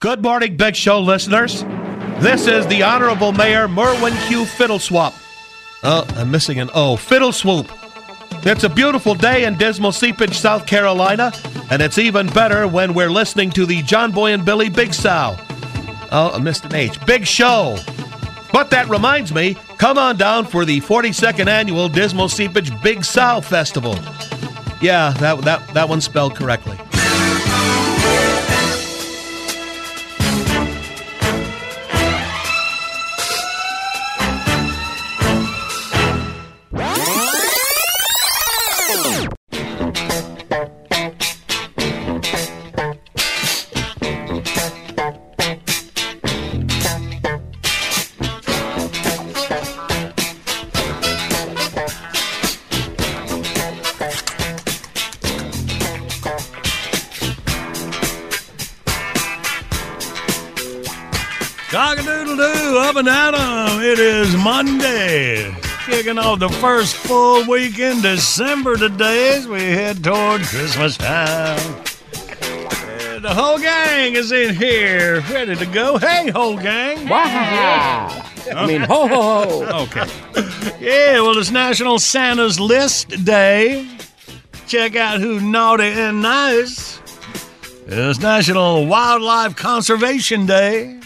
Good morning, Big Show listeners. This is the Honorable Mayor Merwin Q. Fiddleswap. Oh, I'm missing an O. Fiddle Swoop. It's a beautiful day in dismal Seepage, South Carolina, and it's even better when we're listening to the John Boy and Billy Big Sow. Oh, I missed an H. Big Show. But that reminds me, come on down for the 42nd annual Dismal Seepage Big Sow Festival. Yeah, that that that one's spelled correctly. The first full week in December today as we head toward Christmas time. And the whole gang is in here, ready to go. Hey, whole gang. Wow. I mean, ho, ho, ho. Okay. Yeah, well, it's National Santa's List Day. Check out who's naughty and nice. It's National Wildlife Conservation Day.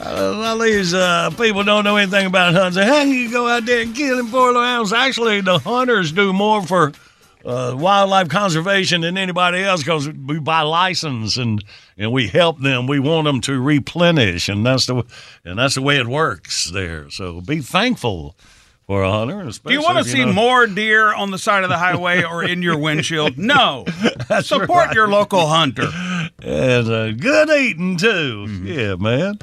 Uh, a lot of these uh, people don't know anything about hunting. How can you go out there and kill them for little animals? Actually, the hunters do more for uh, wildlife conservation than anybody else because we buy license and and we help them. We want them to replenish, and that's the and that's the way it works there. So be thankful for a hunter. Do you want to especially see know- more deer on the side of the highway or in your windshield? No. Support right. your local hunter. And uh, good eating too. Mm-hmm. Yeah, man.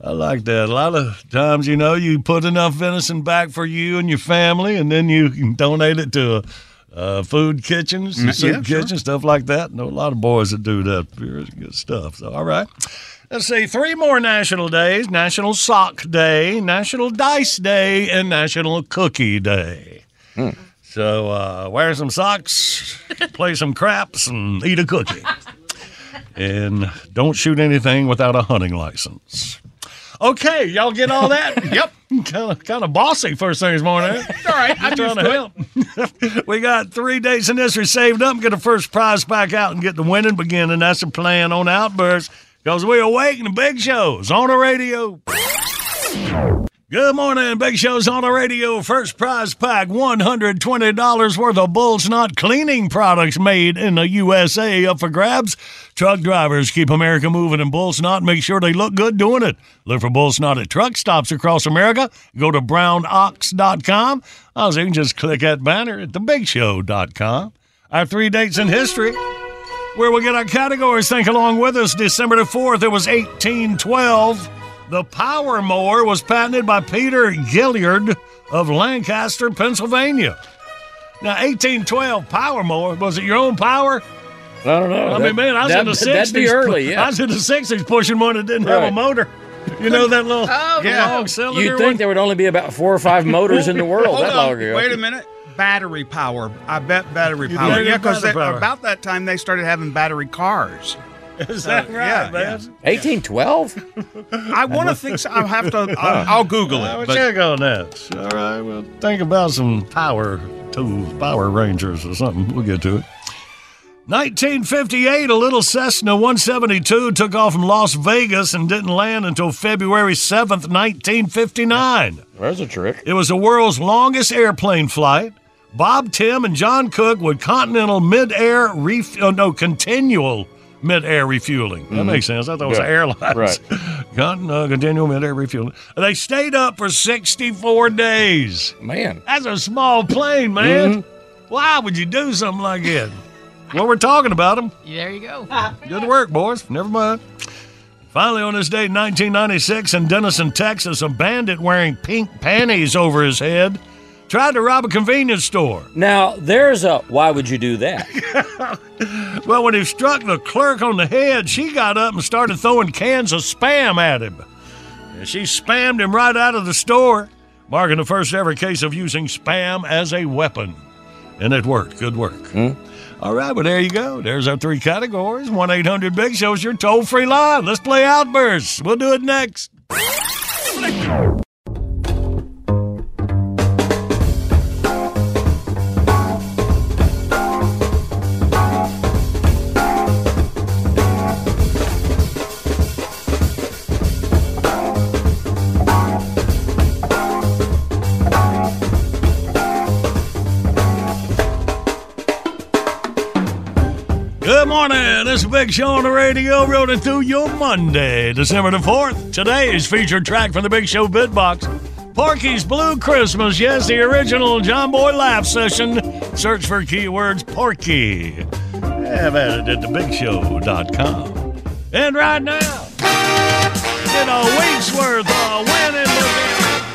I like that. A lot of times, you know, you put enough venison back for you and your family, and then you can donate it to uh, food kitchens, Mm, soup yeah, sure. kitchens, stuff like that. know a lot of boys that do that. Very good stuff. So, all right. Let's see, three more national days National Sock Day, National Dice Day, and National Cookie Day. So, uh, wear some socks, play some craps, and eat a cookie and don't shoot anything without a hunting license. Okay, y'all get all that? yep. Kind of, kind of bossy first thing this morning. eh? All right, I I'm just trying to help. we got three days in history saved up. Get the first prize back out and get the winning beginning. That's the plan on Outburst because we're awaken the big shows on the radio. Good morning, Big Show's on the radio. First prize pack $120 worth of Bull Snot cleaning products made in the USA up for grabs. Truck drivers keep America moving, and Bull Snot make sure they look good doing it. Look for Bull Snot at truck stops across America. Go to brownox.com. Also, you can just click that banner at thebigshow.com. Our three dates in history where we get our categories. Think along with us. December the 4th, it was 1812. The Power Mower was patented by Peter Gaillard of Lancaster, Pennsylvania. Now, 1812 Power Mower, was it your own power? I don't know. I That- mean, man, I was that- in the 60s. That'd be early, yeah. I was in the 60s pushing one that didn't have a motor. You know that little Oh, yeah. long cylinder You'd one? think there would only be about four or five motors in the world that on. long ago. Wait a minute. Battery power. I bet battery You power. Yeah, because battery about that time they started having battery cars. Is uh, that right, yeah, man? 1812? I want to think. So. I'll have to. I'll, I'll Google I it. will But check on that. All right. Well, think about some power tools, Power Rangers or something. We'll get to it. 1958, a little Cessna 172 took off from Las Vegas and didn't land until February 7th, 1959. There's a trick. It was the world's longest airplane flight. Bob Timm and John Cook would continental mid-air ref- oh, no continual mid-air refueling. That makes sense. I thought it was Yeah. airlines. Right. Con- uh, continual mid-air refueling. They stayed up for 64 days. Man. That's a small plane, man. Why would you do something like that? Well, we're talking about them. There you go. Good work, boys. Never mind. Finally, on this date 1996 in Denison, Texas, a bandit wearing pink panties over his head tried to rob a convenience store. Now, there's a why would you do that? Well, when he struck the clerk on the head, she got up and started throwing cans of spam at him. And she spammed him right out of the store, marking the first ever case of using spam as a weapon. And it worked. Good work. Hmm? All right, well, there you go. There's our three categories. 1 800 Big Show's your toll free line. Let's play Outbursts. We'll do it next. Big Show on the radio, rolling through your Monday, December the 4th. Today's featured track from the Big Show Bitbox. Porky's Blue Christmas. Yes, the original John Boy Laugh session. Search for keywords Porky. Have at it at thebigshow.com. And right now, get uh, a week's worth of winning.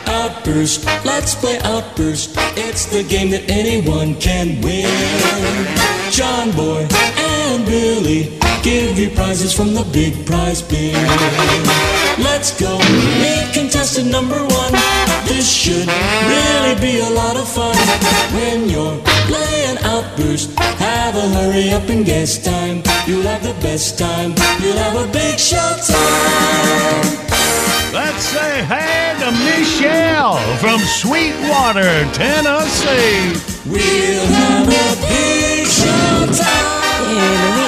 Outburst, let's play Outburst. It's the game that anyone can win. John Boy and Billy give you prizes from the big prize bin. Let's go, meet contestant number one. This should really be a lot of fun. When you're playing Outburst, have a hurry up and guess time. You'll have the best time. You'll have a big show time. Let's say hey to Michelle from Sweetwater, Tennessee. We'll have a big show time.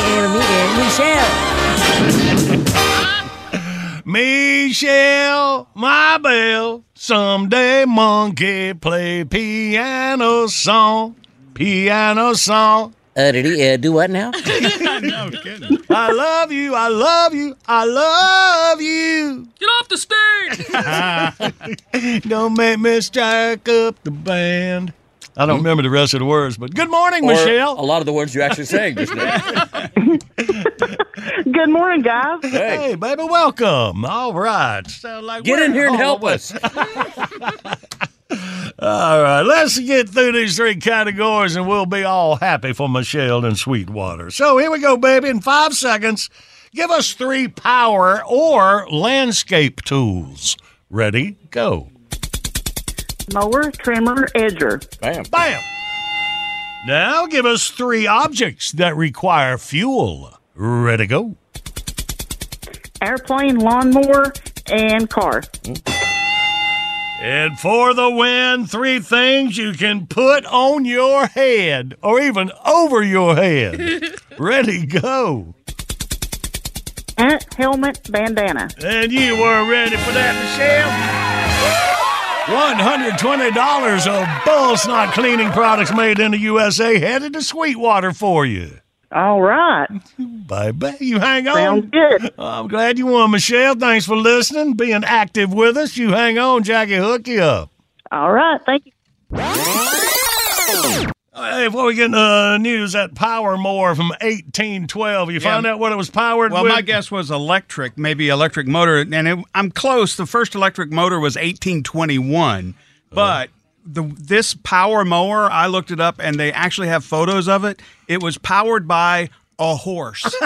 Michelle, Michelle, my belle, someday monkey play piano song, piano song. Uh, did he uh, do what now? no kidding. I love you, I love you, I love you. Get off the stage! Don't make me strike up the band. I don't remember the rest of the words, but good morning, Or Michelle. A lot of the words you actually sang just now. Good morning, guys. Hey, Hey, baby, welcome. All right. Sound like get in here and help us. All right, let's get through these three categories and we'll be all happy for Michelle and Sweetwater. So here we go, baby. In five seconds, give us three power or landscape tools. Ready, go. Mower, trimmer, edger. Bam. Bam! Now give us three objects that require fuel. Ready, to go. Airplane, lawnmower, and car. And for the win, three things you can put on your head or even over your head. Ready, go. Hat, helmet, bandana. And you were ready for that, Michelle? $120 of bull snot cleaning products made in the USA headed to Sweetwater for you. All right. Bye bye. You hang on. Sounds good. I'm glad you won, Michelle. Thanks for listening, being active with us. You hang on, Jackie, hook you up. All right. Thank you. Hey, before we get into uh, news, that Power More from 1812, you found out what it was powered Well, with? my guess was electric, maybe electric motor, and it, I'm close. The first electric motor was 1821, but the this power mower, I looked it up, and they actually have photos of it. It was powered by a horse.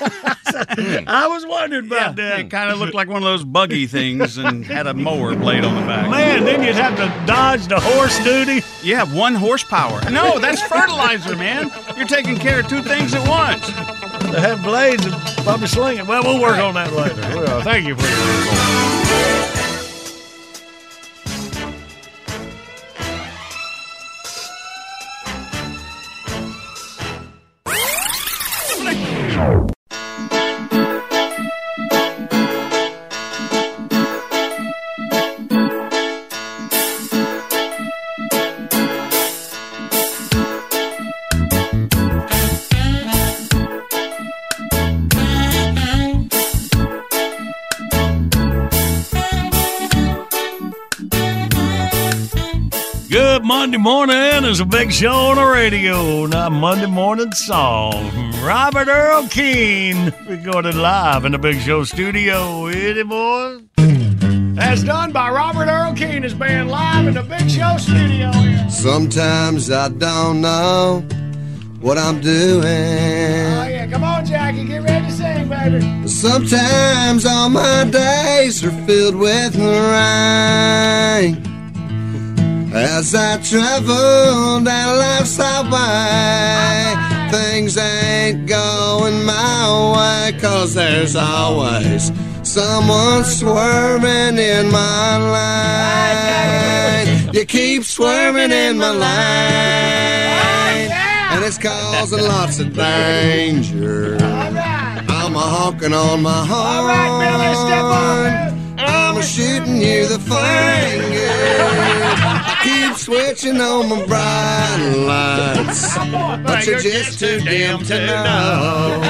I was wondering about that. It kind of looked like one of those buggy things and had a mower blade on the back. Man, then you'd have to dodge the horse duty. Yeah, one horsepower. No, that's fertilizer, man. You're taking care of two things at once. they have blades and probably sling it. Well, we'll work on that later. Well, thank you for your report. Monday morning is a big show on the radio. Not Monday morning song. Robert Earl Keen recorded live in the Big Show studio. Hit it, boy. That's done by Robert Earl Keen. His band live in the Big Show studio. Sometimes I don't know what I'm doing. Oh, yeah. Come on, Jackie. Get ready to sing, baby. Sometimes all my days are filled with rain. As I travel down life's highway, things ain't going my way, cause there's always someone swerving in my lane. You keep swerving in my lane, and it's causing lots of danger. I'm a honking on my horn. I'm shooting you the finger. Keep switching on my bright lights, but you're just too dim to know.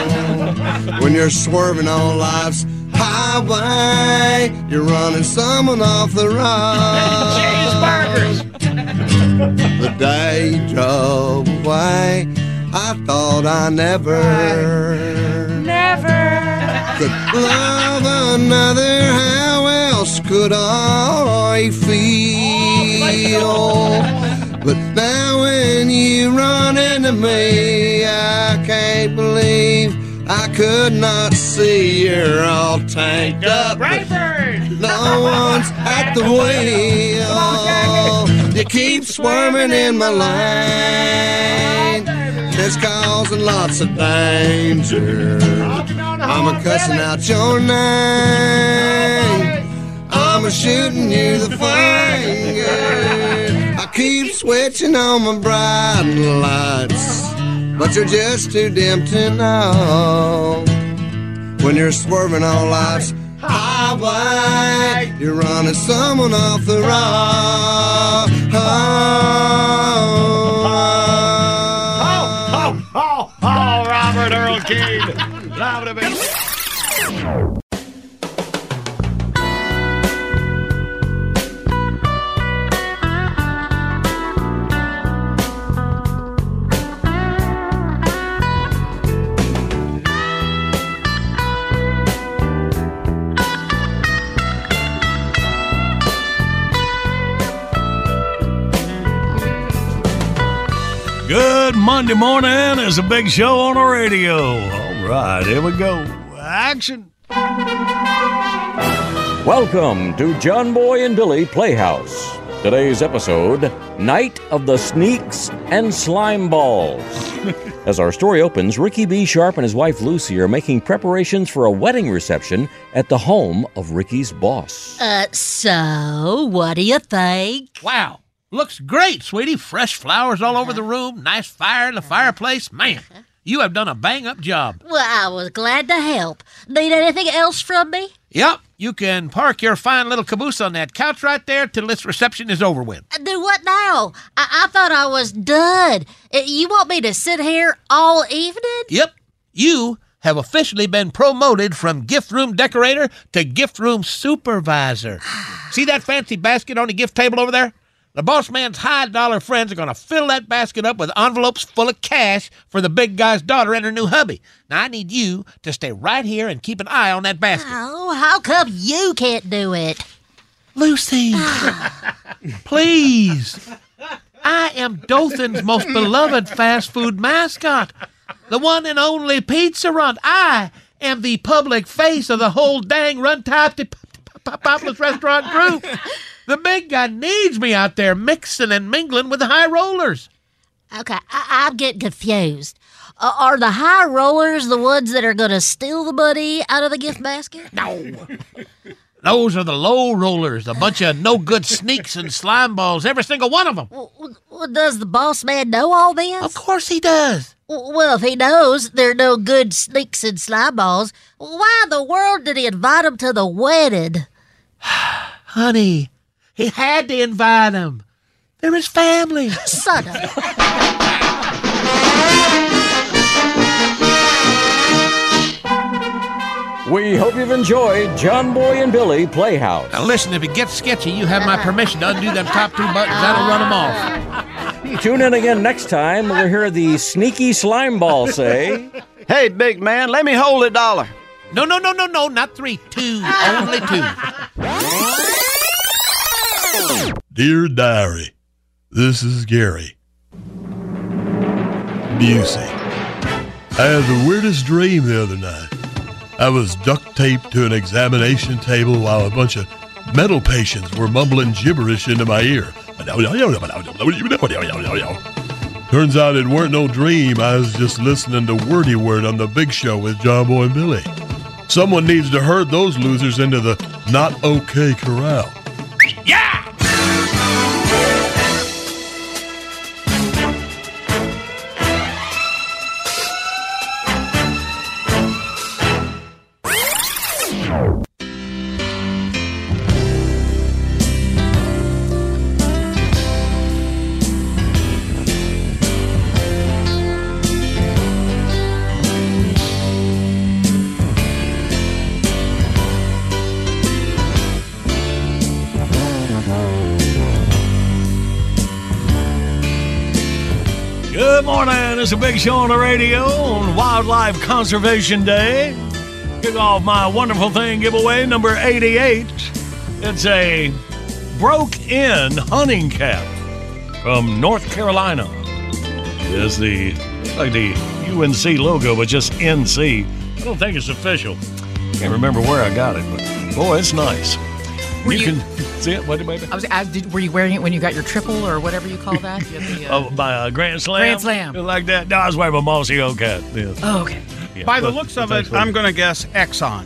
When you're swerving on life's highway, you're running someone off the road. The day you drove away, I thought I never, never could love another. How else could I feel? But now when you run into me, I can't believe I could not see you're all tanked up. No one's at the wheel. You keep swarming in my lane. It's causing lots of danger. I'm a cussing out your name. I'm shooting you the finger. I keep switching on my bright lights, but you're just too dim to know. When you're swerving on life's highway, you're running someone off the road. Monday morning is a big show on the radio. All right, here we go. Action. Welcome to John Boy and Billy Playhouse. Today's episode Night of the Sneaks and Slime Balls. As our story opens, Ricky B. Sharp and his wife Lucy are making preparations for a wedding reception at the home of Ricky's boss. Uh, so, what do you think? Wow. Looks great, sweetie. Fresh flowers all over the room, nice fire in the fireplace. Man, you have done a bang up job. Well, I was glad to help. Need anything else from me? Yep, you can park your fine little caboose on that couch right there till this reception is over with. Uh, Do what now? I, I thought I was done. Uh, You want me to sit here all evening? Yep, you have officially been promoted from gift room decorator to gift room supervisor. See that fancy basket on the gift table over there? The boss man's high dollar friends are going to fill that basket up with envelopes full of cash for the big guy's daughter and her new hubby. Now, I need you to stay right here and keep an eye on that basket. Oh, how come you can't do it? Lucy, please. I am Dothan's most beloved fast food mascot, the one and only Pizza Run. I am the public face of the whole dang Run Type Popless Restaurant group. The big guy needs me out there mixing and mingling with the high rollers. Okay, I, I'm getting confused. Uh, are the high rollers the ones that are going to steal the money out of the gift basket? No. Those are the low rollers, a bunch of no good sneaks and slime balls, every single one of them. Well, does the boss man know all this? Of course he does. Well, well, if he knows they're no good sneaks and slime balls, why in the world did he invite them to the wedding? Honey, he had to invite them. They're his family. Son of a- We hope you've enjoyed John Boy and Billy Playhouse. Now listen, if it gets sketchy, you have my permission to undo them top two buttons. That'll run them off. Tune in again next time. We'll hear the sneaky slime ball say. Hey, big man, let me hold a dollar. No, no, no, no, no, not three, two, only two. Dear Diary, this is Gary Busey. I had the weirdest dream the other night. I was duct taped to an examination table while a bunch of mental patients were mumbling gibberish into my ear. Turns out it weren't no dream. I was just listening to Wordy Word on the Big Show with John Boy and Billy. Someone needs to herd those losers into the not okay corral. Morning. It's a big show on the radio on Wildlife Conservation Day. Kick off my wonderful thing giveaway number 88. It's a broke in hunting cap from North Carolina. It's the like the UNC logo, but just NC. I don't think it's official. Can't remember where I got it, but boy, it's nice. Were you, you- can see it, what, baby? I was, I, did, were you wearing it when you got your triple or whatever you call that? You the, uh, Oh, by a Grand Slam? Grand Slam. Like that? No, I was wearing my Mossy Oak hat. Yeah. Oh, okay. Yeah, By the looks of it, I'm going to guess Exxon.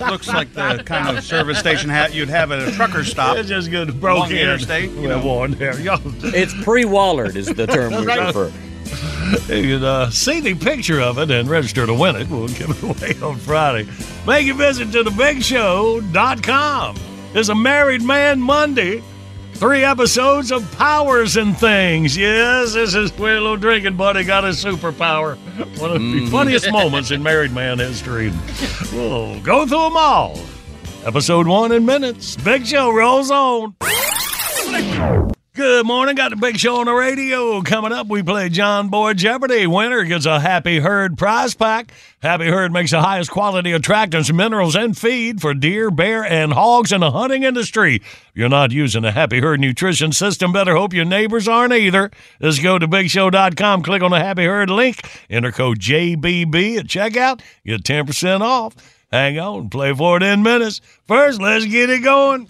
Looks like the kind of service station hat you'd have at a trucker stop. It's just good. along Broke in. interstate. You Well, know. worn there. It's pre-Wallard is the term we Right. prefer. you can uh, see the picture of it and register to win it. We'll give it away on Friday. Make a visit to thebigshow.com. It's a Married Man Monday. Three episodes of Powers and Things. Yes, this is where little drinking buddy got his superpower. One of the mm-hmm. funniest moments in married man history. We'll go through them all. Episode one in minutes. Big Show rolls on. Good morning. Got the big show on the radio. Coming up, we play John Boy Jeopardy. Winner gets a Happy Herd prize pack. Happy Herd makes the highest quality attractants, minerals, and feed for deer, bear, and hogs in the hunting industry. If you're not using a Happy Herd nutrition system, better hope your neighbors aren't either. Just go to bigshow.com, click on the Happy Herd link, enter code JBB at checkout, get 10% off. Hang on, play for it in minutes. First, let's get it going.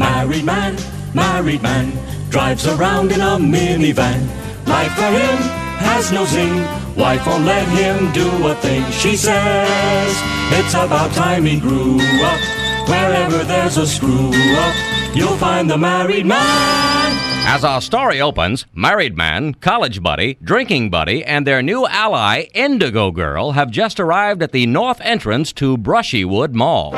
Married man, married man, drives around in a minivan. Life for him has no zing. Wife won't let him do a thing. She says it's about time he grew up. Wherever there's a screw up, you'll find the married man. As our story opens, married man, college buddy, drinking buddy, and their new ally, Indigo Girl, have just arrived at the north entrance to Brushywood Mall.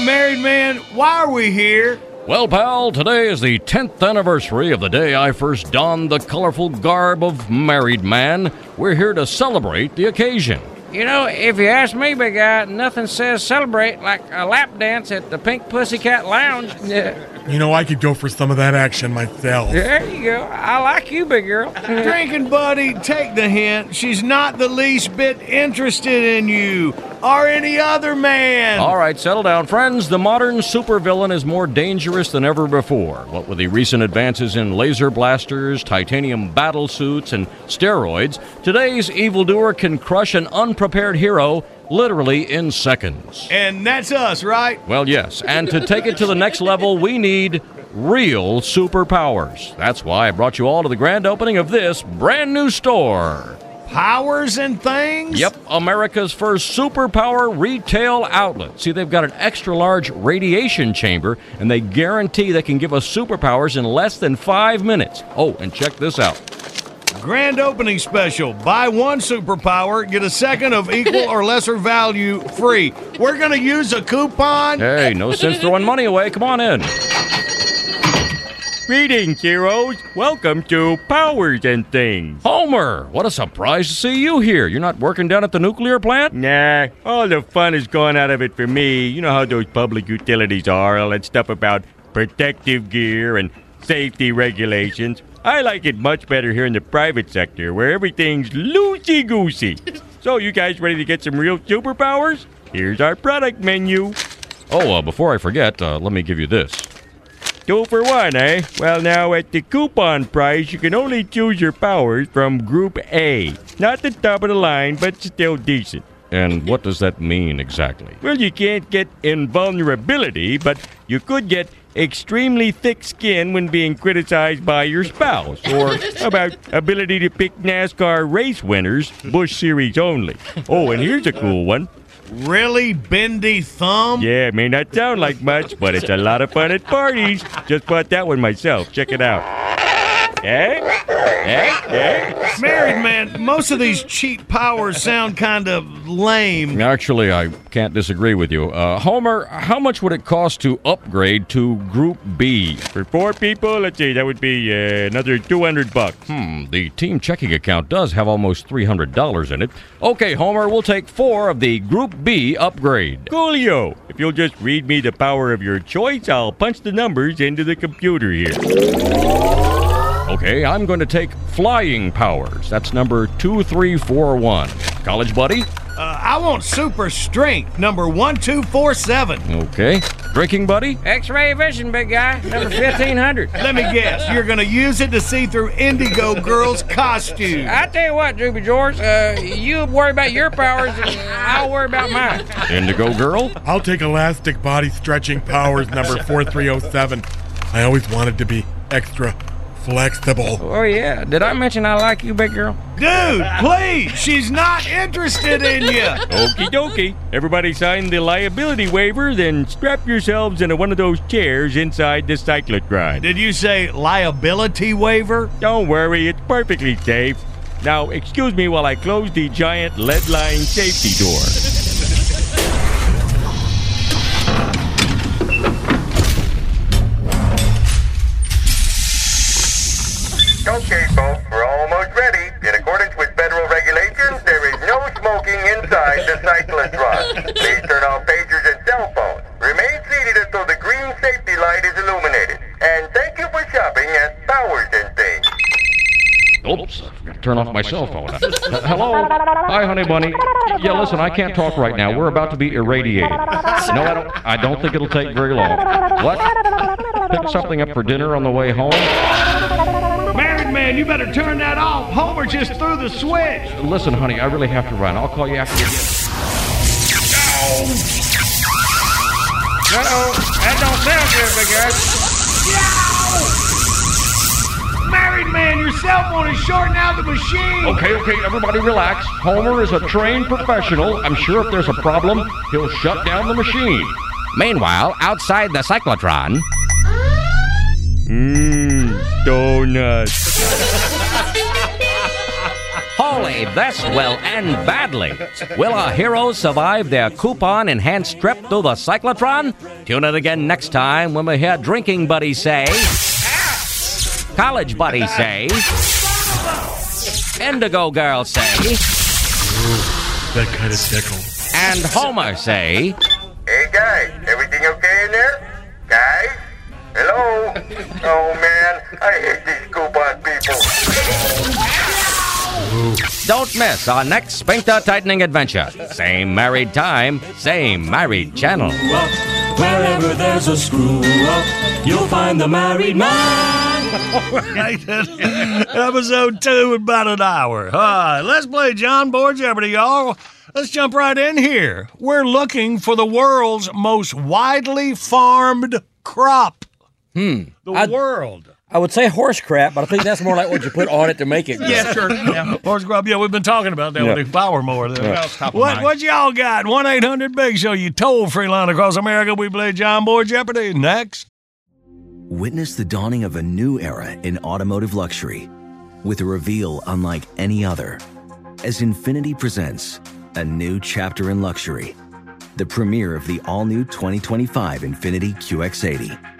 Hey, married man, why are we here? Well, pal, today is the 10th anniversary of the day I first donned the colorful garb of married man. We're here to celebrate the occasion. You know, if you ask me, big guy, nothing says celebrate like a lap dance at the Pink Pussycat Lounge. Yeah, You know, I could go for some of that action myself. there you go. I like you, big girl. Drinking buddy, take the hint. She's not the least bit interested in you or any other man. All right, settle down. Friends, the modern supervillain is more dangerous than ever before. What with the recent advances in laser blasters, titanium battle suits, and steroids, today's evildoer can crush an unprepared hero literally in seconds. And that's us, right? Well, yes, and to take it to the next level, we need real superpowers. That's why I brought you all to the grand opening of this brand new store. Powers and things? Yep, America's first superpower retail outlet. See, they've got an extra large radiation chamber, and they guarantee they can give us superpowers in less than five minutes. Oh, and check this out. Grand opening special. Buy one superpower, get a second of equal or lesser value free. We're going to use a coupon. Hey, no sense throwing money away. Come on in. Greetings, heroes. Welcome to Powers and Things. Homer, what a surprise to see you here. You're not working down at the nuclear plant? Nah, all the fun is gone out of it for me. You know how those public utilities are, all that stuff about protective gear and safety regulations. I like it much better here in the private sector where everything's loosey goosey. so, you guys ready to get some real superpowers? Here's our product menu. Oh, uh, before I forget, uh, let me give you this. Two for one, eh? Well, now at the coupon price, you can only choose your powers from Group A. Not the top of the line, but still decent. And what does that mean exactly? Well, you can't get invulnerability, but you could get extremely thick skin when being criticized by your spouse. Or about ability to pick NASCAR race winners, Bush Series only. Oh, and here's a cool one. Really bendy thumb? Yeah, it may not sound like much, but it's a lot of fun at parties. Just bought that one myself. Check it out. Eh? Eh? Eh? Married man, most of these cheap powers sound kind of lame. Actually, I can't disagree with you. Uh, Homer, how much would it cost to upgrade to Group B? For four people, let's see, that would be uh, another 200 bucks. Hmm, the team checking account does have almost $300 in it. Okay, Homer, we'll take four of the Group B upgrade. Coolio! If you'll just read me the power of your choice, I'll punch the numbers into the computer here. Okay, I'm going to take flying powers. That's number 2341. College buddy? Uh, I want super strength, number 1247. Okay. Drinking buddy? X-ray vision, big guy. Number 1500. Let me guess, you're going to use it to see through Indigo Girl's costume. I tell you what, Droopy George, uh, you worry about your powers, and I'll worry about mine. Indigo Girl? I'll take elastic body stretching powers number 4307. I always wanted to be extra flexible. Oh, yeah. Did I mention I like you, big girl? Dude, please, she's not interested in you. Okie dokie. Everybody sign the liability waiver, then strap yourselves into one of those chairs inside the cyclotron. Did you say liability waiver? Don't worry, it's perfectly safe. Now, excuse me while I close the giant lead line safety door. Okay, folks, we're almost ready. In accordance with federal regulations, there is no smoking inside the cyclotron. Please turn off pagers and cell phones. Remain seated until the green safety light is illuminated. And thank you for shopping at Powers and Things. Oops, I forgot to turn off my cell phone. Uh, hello? Hi, honey bunny. Yeah, listen, I can't talk right now. We're about to be irradiated. No, I don't, I don't think it'll take very long. What? Pick something up for dinner on the way home? Married man, you better turn that off. Homer just threw the switch. Listen, honey, I really have to run. I'll call you after you get... Uh-oh, that don't sound good, big guy. Married man, your cell phone is shorting out the machine. Okay, okay, everybody relax. Homer is a trained professional. I'm sure if there's a problem, he'll shut down the machine. Meanwhile, outside the cyclotron. Mmm, donuts. Holy, this will end badly. Will our heroes survive their coupon enhanced trip through the cyclotron? Tune in again next time when we hear drinking buddies say, college buddies say, indigo girl say, That kind of tickle. and Homer say, Hey, guys, everything okay in there? Guys? Hello? Oh, man, I hate these coupon people. Don't miss our next sphincter tightening adventure. Same married time, same married channel. Wherever there's a screw up, you'll find the married man. Episode two in about an hour. All right, let's play John Boy Jeopardy, y'all. Let's jump right in here. We're looking for the world's most widely farmed crop. Hmm. The I'd- world. I would say horse crap, but I think that's more like what you put on it to make it. Yeah, sure. Yeah. Horse grub. Yeah, we've been talking about that Yeah. with the power mower. There. Yeah. That was top of What what y'all got? One eight hundred Big Show. You toll free line across America. We play John Boy Jeopardy next. Witness the dawning of a new era in automotive luxury with a reveal unlike any other as Infiniti presents a new chapter in luxury, the premiere of the all new 2025 Infiniti QX80.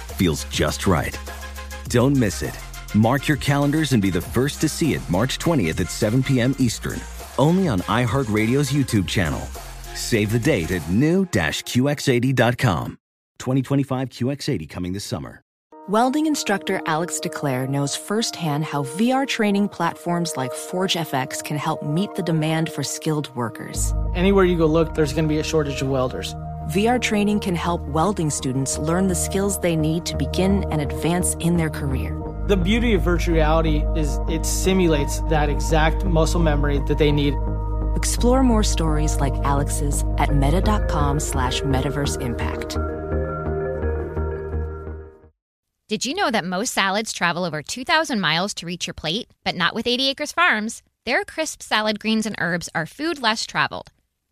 feels just right. Don't miss it. Mark your calendars and be the first to see it March 20th at 7 p.m. Eastern, only on iHeartRadio's YouTube channel. Save the date at new-QX80.com. 2025 QX80 coming this summer. Welding instructor Alex DeClaire knows firsthand how VR training platforms like ForgeFX can help meet the demand for skilled workers. Anywhere you go look, there's going to be a shortage of welders. VR training can help welding students learn the skills they need to begin and advance in their career. The beauty of virtual reality is it simulates that exact muscle memory that they need. Explore more stories like Alex's at meta.com slash metaverse impact. Did you know that most salads travel over 2,000 miles to reach your plate? But not with 80 Acres Farms. Their crisp salad greens and herbs are food less traveled,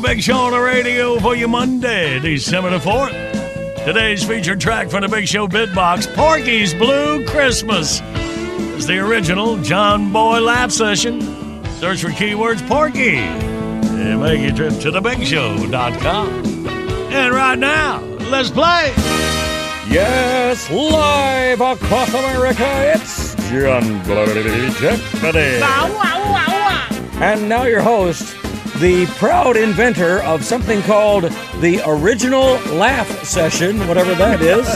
Morning. It's a big show on the radio for you Monday, December the 4th. Today's featured track from the Big Show Bid Box, Porky's Blue Christmas. It's the original John Boy Lap Session. Search for keywords Porky and make your trip to thebigshow.com. And right now, let's play. Yes, live across America, it's John Bloody Jeopardy. And now your host, the proud inventor of something called the original laugh session, whatever that is.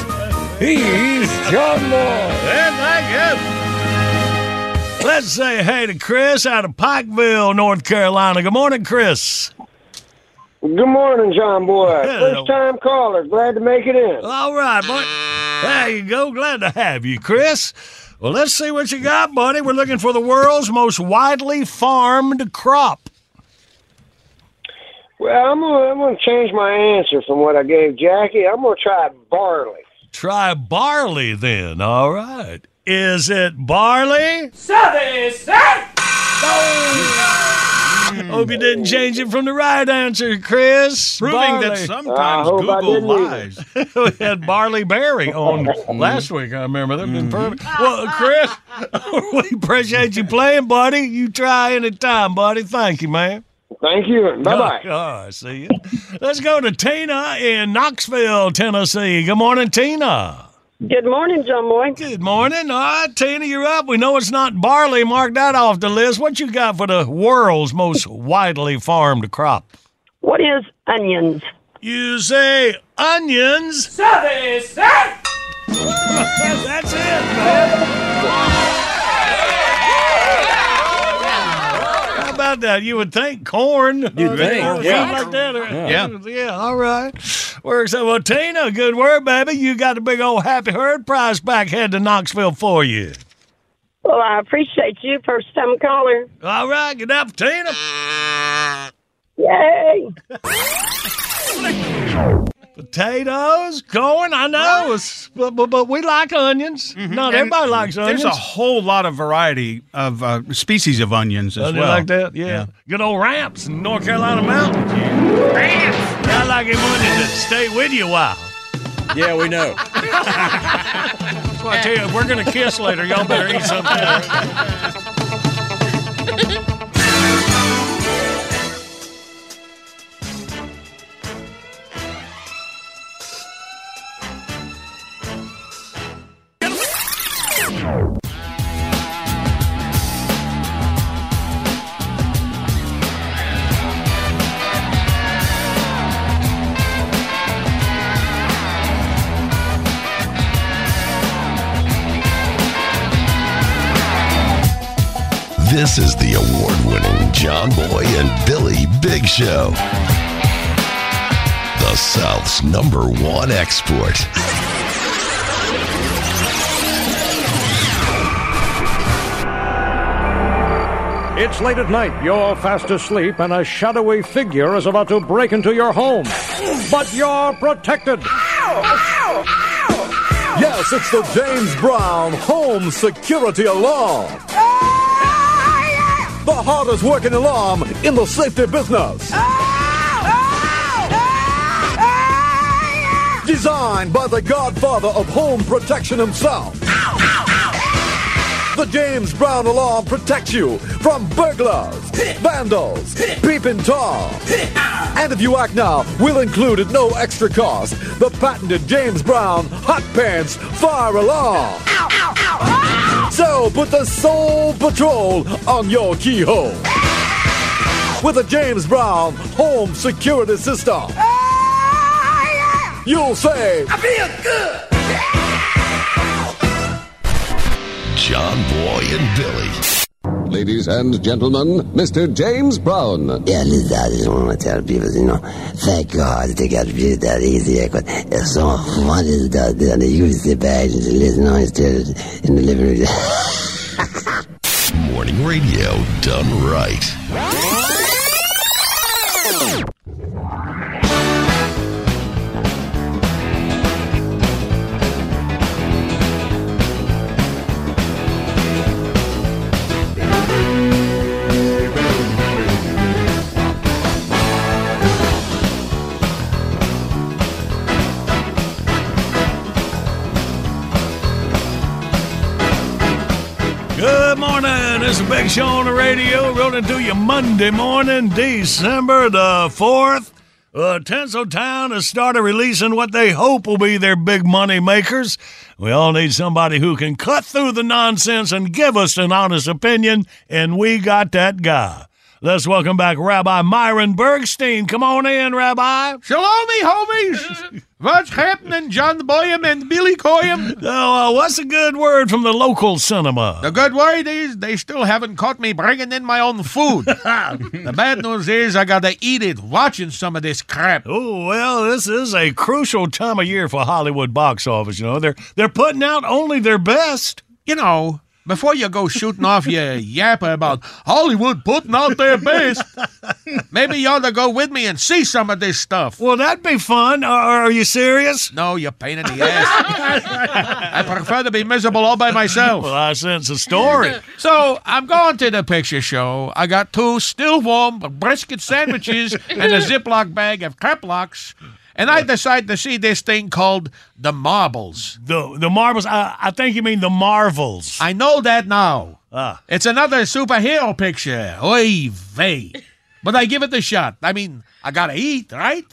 He's John Boy. And thank you. Let's say hey to Chris out of Pikeville, North Carolina. Good morning, Chris. Good morning, John Boy. First time caller. Glad to make it in. All right, boy. There you go. Glad to have you, Chris. Well, let's see what you got, buddy. We're looking for the world's most widely farmed crop. Well, I'm gonna I'm gonna change my answer from what I gave Jackie. I'm gonna try barley. Try barley then. All right. Is it barley? Hope you didn't change it from the right answer, Chris. Proving Barley. that sometimes Google lies. we had Barley Berry on last week. I remember that. Been perfect. Well, Chris, we appreciate you playing, buddy. You try anytime, buddy. Thank you, man. Thank you. Bye bye. All right, see you. Let's go to Tina in Knoxville, Tennessee. Good morning, Tina. Good morning, John Boy. Good morning. All right, Tina, you're up. We know it's not barley. Mark that off the list. What you got for the world's most widely farmed crop? What is onions? You say onions. That's it, man. About that? You would think corn. You'd or think, something yeah. like that. or- Yeah. yeah. All right. Works out. Well, Tina, good work, baby. You got a big old happy herd prize back head to Knoxville for you. Well, I appreciate you, first time caller. All right, Good up, Tina. Yay! Potatoes, corn, I know, it's- but, but, but we like onions. Not And everybody likes onions. There's a whole lot of variety of uh, species of onions as Onion well. like that, yeah. Good old ramps in North Carolina mountains. Ramps. I like him onions that stay with you a while. Yeah, we know. That's why I tell you, if we're gonna kiss later, y'all better eat something. This is the award winning John Boy and Billy Big Show. The South's number one export. It's late at night, you're fast asleep, and a shadowy figure is about to break into your home. But you're protected. Yes, it's the James Brown Home Security Alarm. The hardest working alarm in the safety business. Designed by the godfather of home protection himself. The James Brown alarm protects you from burglars, vandals, peeping Tom. And if you act now, we'll include at no extra cost the patented James Brown Hot Pants Fire Alarm. So put the Soul Patrol on your keyhole. With a James Brown home security system. Oh, You'll say, I feel good. John Boy and Billy. Ladies and gentlemen, Mr. James Brown. Yeah, listen, I just want to tell people, you know, thank God they got to be that easy. But it's so funny that they used to sit back and listen on instead in the living room. Morning radio done right. It's a big show on the radio. Rolling to you Monday morning, December the 4th. Uh, Tinseltown has started releasing what they hope will be their big money makers. We all need somebody who can cut through the nonsense and give us an honest opinion, and we got that guy. Let's welcome back Rabbi Myron Bernstein. Come on in, Rabbi. Shalom, homies. What's happening, John Boyum and Billy Coyum? Oh, uh, what's a good word from the local cinema? The good word is they still haven't caught me bringing in my own food. the bad news is I gotta eat it watching some of this crap. Oh well, this is a crucial time of year for Hollywood box office. You know, they're they're putting out only their best. You know, before you go shooting off your yapper about Hollywood putting out their best, maybe you ought to go with me and see some of this stuff. Well, that'd be fun. Are, are you serious? No, you're pain in the ass. I prefer to be miserable all by myself. Well, I sense a story. So I'm going to the picture show. I got two still warm brisket sandwiches and a Ziploc bag of kreplach. And I decided to see this thing called The Marbles. The the marbles. I, I think you mean the Marvels. I know that now. Ah. It's another superhero picture. Oy vey. But I give it a shot. I mean, I gotta eat, right?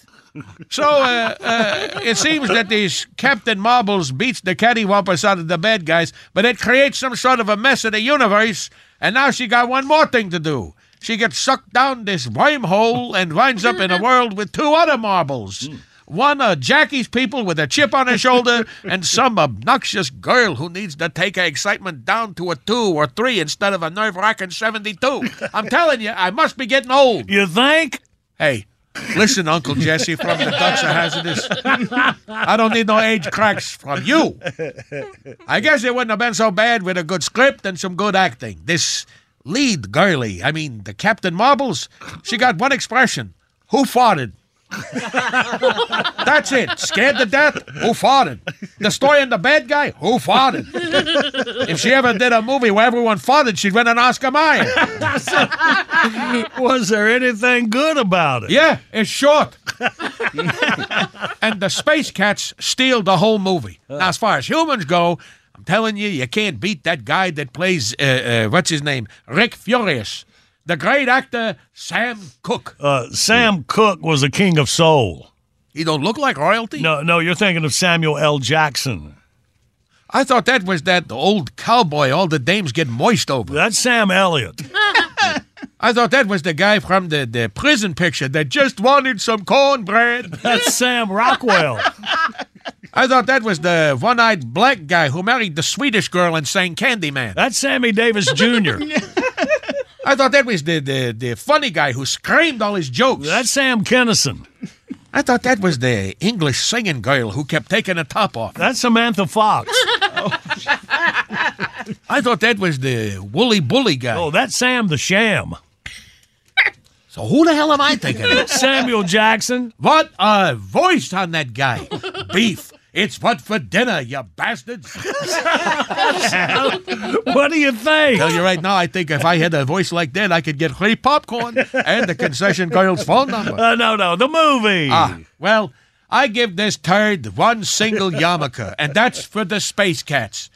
So uh, uh, it seems that these Captain Marbles beats the cattywampus out of the bad guys, but it creates some sort of a mess in the universe, and now she got one more thing to do. She gets sucked down this wormhole and winds up in a world with two other marbles. One of Jackie's people with a chip on her shoulder, and some obnoxious girl who needs to take her excitement down to a two or three instead of a nerve wracking 72. I'm telling you, I must be getting old. You think? Hey, listen, Uncle Jesse from the Ducks Are Hazardous. I don't need no age cracks from you. I guess it wouldn't have been so bad with a good script and some good acting. This lead girlie, I mean, the Captain Marbles, she got one expression. Who farted? That's it. Scared to death? Who farted? Destroying the story and the bad guy? Who farted? If she ever did a movie where everyone farted, she'd win an Oscar Mayer. Was there anything good about it? Yeah, it's short. and the space cats steal the whole movie. Now, as far as humans go, I'm telling you, you can't beat that guy that plays, uh, uh, what's his name? Rick Furious. The great actor, Sam Cooke. Uh, Sam Cooke was a king of soul. He don't look like royalty? No, no, you're thinking of Samuel L. Jackson. I thought that was that old cowboy all the dames get moist over. That's Sam Elliott. I thought that was the guy from the, the prison picture that just wanted some cornbread. That's Sam Rockwell. I thought that was the one eyed black guy who married the Swedish girl and sang Candyman. That's Sammy Davis Jr. I thought that was the, the, the funny guy who screamed all his jokes. That's Sam Kinison. I thought that was the English singing girl who kept taking the top off. That's Samantha Fox. Oh, I thought that was the woolly bully guy. Oh, that's Sam the Sham. So who the hell am I thinking of? Samuel Jackson. What a voice on that guy. Beef. It's what for dinner, you bastards. what do you think? Tell you right now, I think if I had a voice like that, I could get free popcorn and the concession girl's phone number. Uh, no, no, the movie. Ah, well, I give this turd one single yarmulke, and that's for the Space Cats.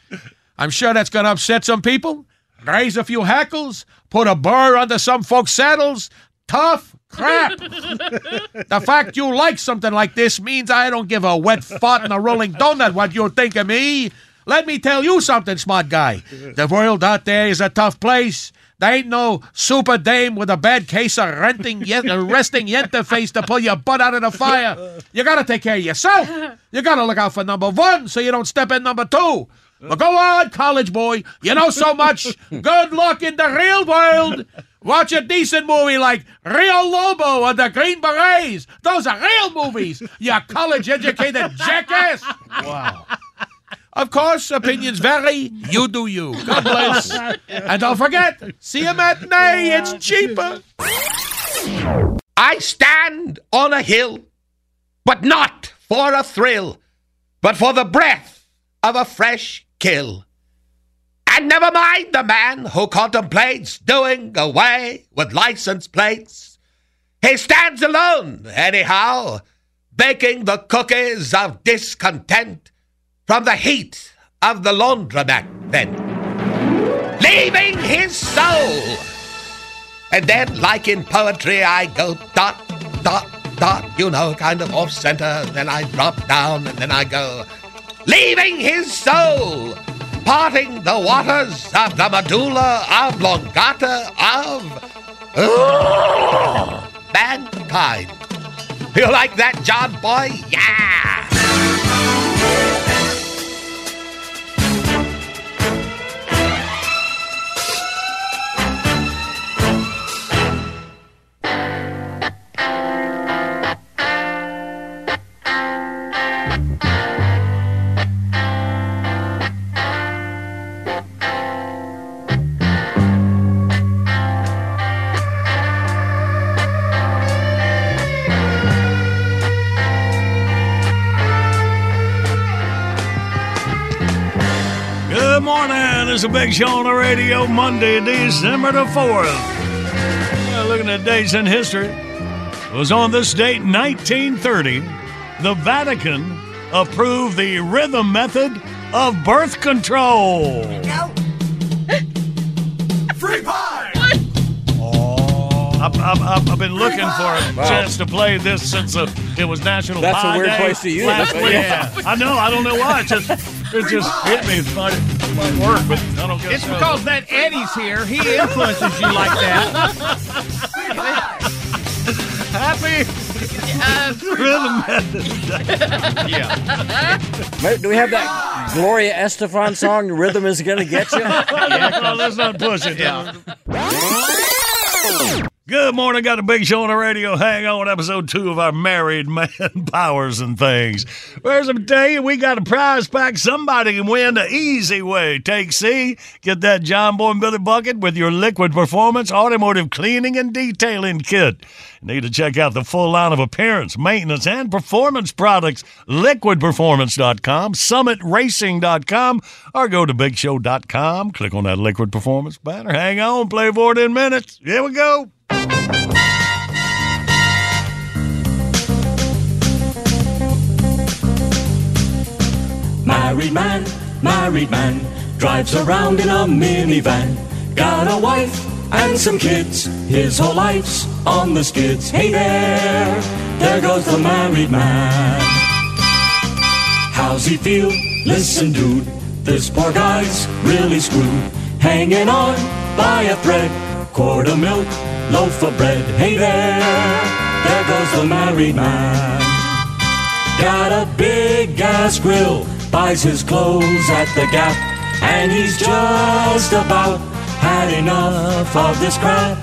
I'm sure that's going to upset some people, raise a few hackles, put a burr under some folks' saddles. Tough crap. the fact you like something like this means I don't give a wet fart in a rolling donut what you think of me. Let me tell you something, smart guy. The world out there is a tough place. There ain't no super dame with a bad case of renting uh, yet resting face to pull your butt out of the fire. You gotta take care of yourself. You gotta look out for number one so you don't step in number two. But go on, college boy. You know so much. Good luck in the real world. Watch a decent movie like Rio Lobo or the Green Berets. Those are real movies. You college educated jackass. Wow. Of course, opinions vary. You do you. God bless. and don't forget, see a matinee. It's cheaper. I stand on a hill, but not for a thrill, but for the breath of a fresh kill. And never mind the man who contemplates doing away with license plates. He stands alone, anyhow, baking the cookies of discontent from the heat of the laundromat then, leaving his soul. And then, like in poetry, I go dot, dot, dot, you know, kind of off center, then I drop down, and then I go, leaving his soul, parting the waters of the medulla oblongata of uh, mankind. You like that, John Boy? Yeah! Morning. It's a big show on the radio Monday, December the 4th. Yeah, looking at dates in history. It was on this date, 1930, the Vatican approved the rhythm method of birth control. Free pie! I've, I've, I've I've been looking for a Wow. chance to play this since uh, it was National That's a weird Day place to use last it, but week. yeah. I know. I don't know why. It just it just hit me. It might, work, but I don't guess It's so. because that Eddie's here. He influences you like that. Happy rhythm method. yeah. Do we have that Gloria Estefan song, Rhythm is Gonna Get You? yeah, let's not push it. Good morning. Got a big show on the radio. Hang on, episode two of our Married Man Powers and Things. Where's I'm tell you, we got a prize pack. Somebody can win the easy way. Take C. Get that John Boy and Billy bucket with your Liquid Performance Automotive Cleaning and Detailing Kit. Need to check out the full line of appearance, maintenance, and performance products. LiquidPerformance.com, SummitRacing.com, or go to BigShow.com. Click on that Liquid Performance banner. Hang on, play for it in minutes. Here we go. Married man, married man, drives around in a minivan. Got a wife and some kids, his whole life's on the skids. Hey there, there goes the married man. How's he feel? Listen, dude, this poor guy's really screwed. Hanging on by a thread, quart of milk, loaf of bread. Hey there, there goes the married man. Got a big gas grill, buys his clothes at the Gap, and he's just about had enough of this crap.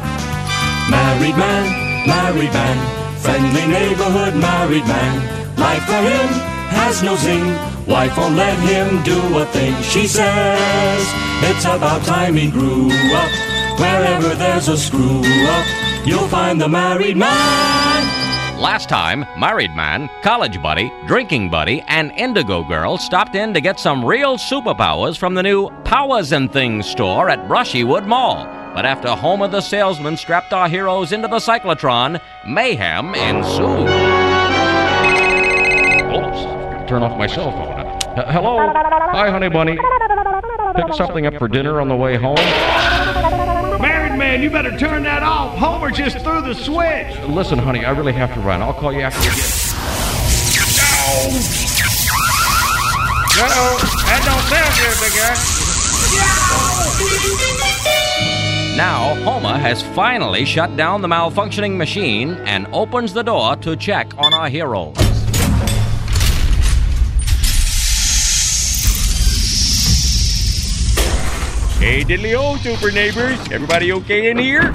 Married man, married man, friendly neighborhood married man. Life for him has no zing. Wife won't let him do a thing. She says it's about time he grew up. Wherever there's a screw up, you'll find the married man. Last time, married man, college buddy, drinking buddy, and indigo girl stopped in to get some real superpowers from the new Powers and Things store at Brushywood Mall. But after Homer the salesman strapped our heroes into the cyclotron, mayhem ensued. Oops, turn off my cell phone. Uh, hello? Hi, honey bunny. Pick something up for dinner on the way home? Married man, you better turn that off. Homer just threw the switch. Listen, honey, I really have to run. I'll call you after we get. Uh-oh, that don't sound good, big guy. Now, Homer has finally shut down the malfunctioning machine and opens the door to check on our heroes. Hey, diddly o, super neighbors. Everybody okay in here?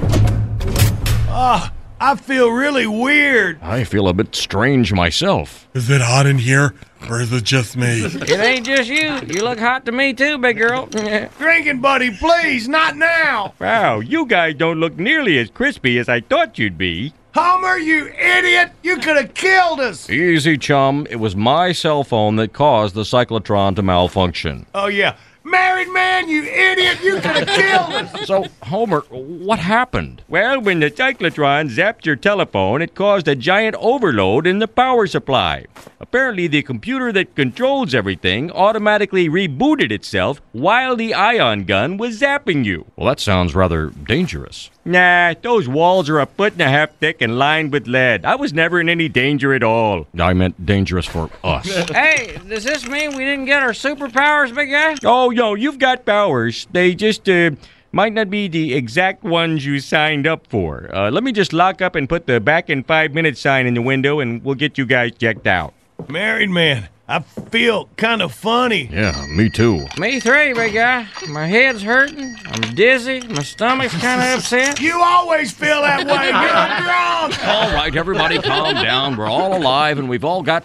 Ah, I feel really weird. I feel a bit strange myself. Is it hot in here, or is it just me? It ain't just you. You look hot to me too, big girl. Drinking buddy, please, not now. Wow, you guys don't look nearly as crispy as I thought you'd be. Homer, you idiot! You could have killed us. Easy, chum. It was my cell phone that caused the cyclotron to malfunction. Oh yeah, married man, you idiot! You could have killed us. So, Homer, what happened? Well, when the cyclotron zapped your telephone, it caused a giant overload in the power supply. Apparently, the computer that controls everything automatically rebooted itself while the ion gun was zapping you. Well, that sounds rather dangerous. Nah, those walls are a foot and a half thick and lined with lead. I was never in any danger at all. I meant dangerous for us. hey, does this mean we didn't get our superpowers, big guy? Oh, no, you've got powers. They just, uh, might not be the exact ones you signed up for. Uh, let me just lock up and put the back in five minutes sign in the window and we'll get you guys checked out. Married man, I feel kind of funny. Yeah, me too. Me three, big guy. My head's hurting. I'm dizzy. My stomach's kind of upset. You always feel that way. You're drunk. All right, everybody calm down. We're all alive and we've all got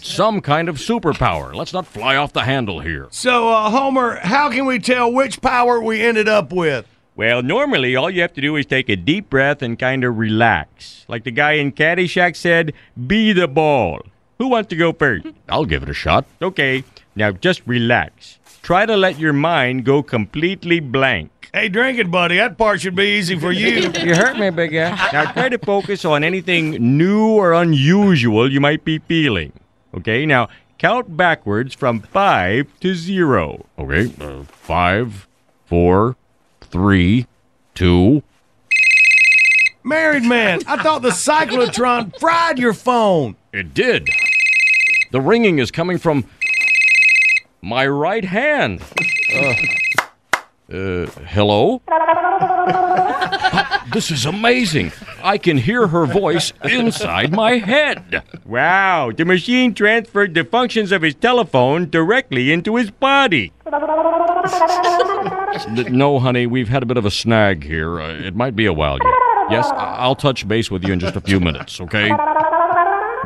some kind of superpower. Let's not fly off the handle here. So, uh, Homer, how can we tell which power we ended up with? Well, normally all you have to do is take a deep breath and kind of relax. Like the guy in Caddyshack said, be the ball. Who wants to go first? I'll give it a shot. Okay, now just relax. Try to let your mind go completely blank. Hey, drink it, buddy, that part should be easy for you. You hurt me, big guy. Now try to focus on anything new or unusual you might be feeling. Okay, now count backwards from five to zero. Okay, uh, five, four, three, two. Married man, I thought the cyclotron fried your phone. It did. The ringing is coming from my right hand. Uh, uh, hello? this is amazing. I can hear her voice inside my head. Wow, the machine transferred the functions of his telephone directly into his body. No, honey, we've had a bit of a snag here. Uh, it might be a while yet. Yes, I- I'll touch base with you in just a few minutes, okay?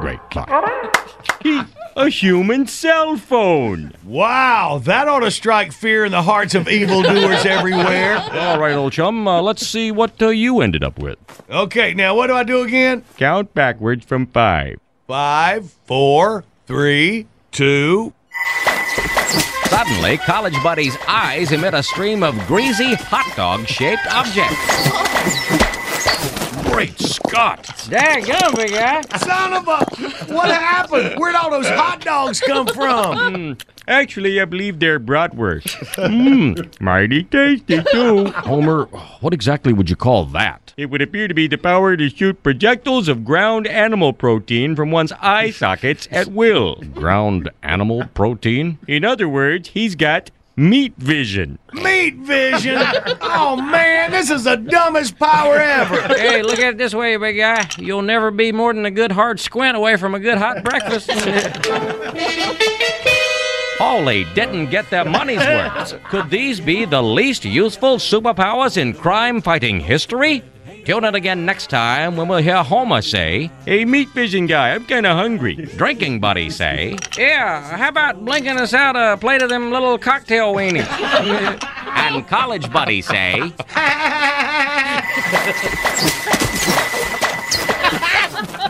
Great. Bye. A human cell phone. Wow, that ought to strike fear in the hearts of evildoers everywhere. All right, old chum, uh, let's see what uh, you ended up with. Okay, now what do I do again? Count backwards from five. Five, four, three, two. Suddenly, College Buddy's eyes emit a stream of greasy hot dog shaped objects. Great Scott! Daggum, big guy. Son of a. What happened? Where'd all those hot dogs come from? Hmm, Actually, I believe they're bratwurst. Mmm, mighty tasty too. Homer, what exactly would you call that? It would appear to be the power to shoot projectiles of ground animal protein from one's eye sockets at will. Ground animal protein? In other words, he's got meat vision. Meat vision? Oh, man, this is the dumbest power ever. Hey, look at it this way, big guy. You'll never be more than a good hard squint away from a good hot breakfast. Holy didn't get their money's worth. Could these be the least useful superpowers in crime fighting history? Tune in again next time when we'll hear Homer say, Hey, meat vision guy, I'm kind of hungry. Drinking Buddy say, yeah, how about blinking us out a plate of them little cocktail weenies? and College Buddy say,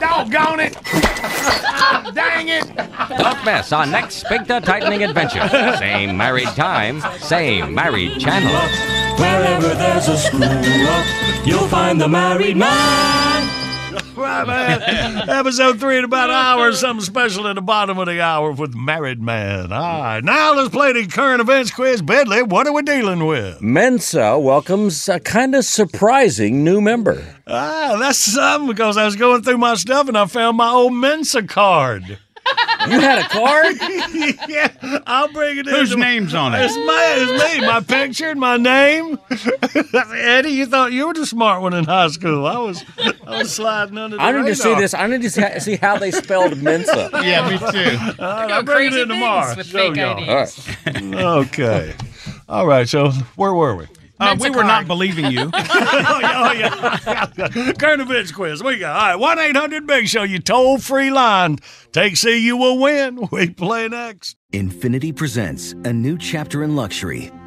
Doggone it! Dang it! Don't miss our next sphincter tightening adventure. Same married time, same married channel. Wherever there's a screw up, you'll find the married man. Right, man. Episode three in about an hour. Something special at the bottom of the hour with Married Man. All right, now let's play the current events quiz. Bedley, what are we dealing with? Mensa welcomes a kind of surprising new member. Ah, that's something because I was going through my stuff and I found my old Mensa card. You had a card? yeah, I'll bring it in. Whose name's on it? It's, my, it's me. My picture and my name. Eddie, you thought you were the smart one in high school. I was, I was sliding under the I need to see this. I need to see- see how they spelled Mensa. Yeah, me too. All right, I'll bring it in tomorrow. Show y'all. All right. Okay. All right. So where were we? Uh, we were not believing you. oh, yeah, oh, yeah. Current events quiz. We got all right. One eight hundred Big Show. You toll free line. Take C, you will win. We play next. Infiniti presents a new chapter in luxury,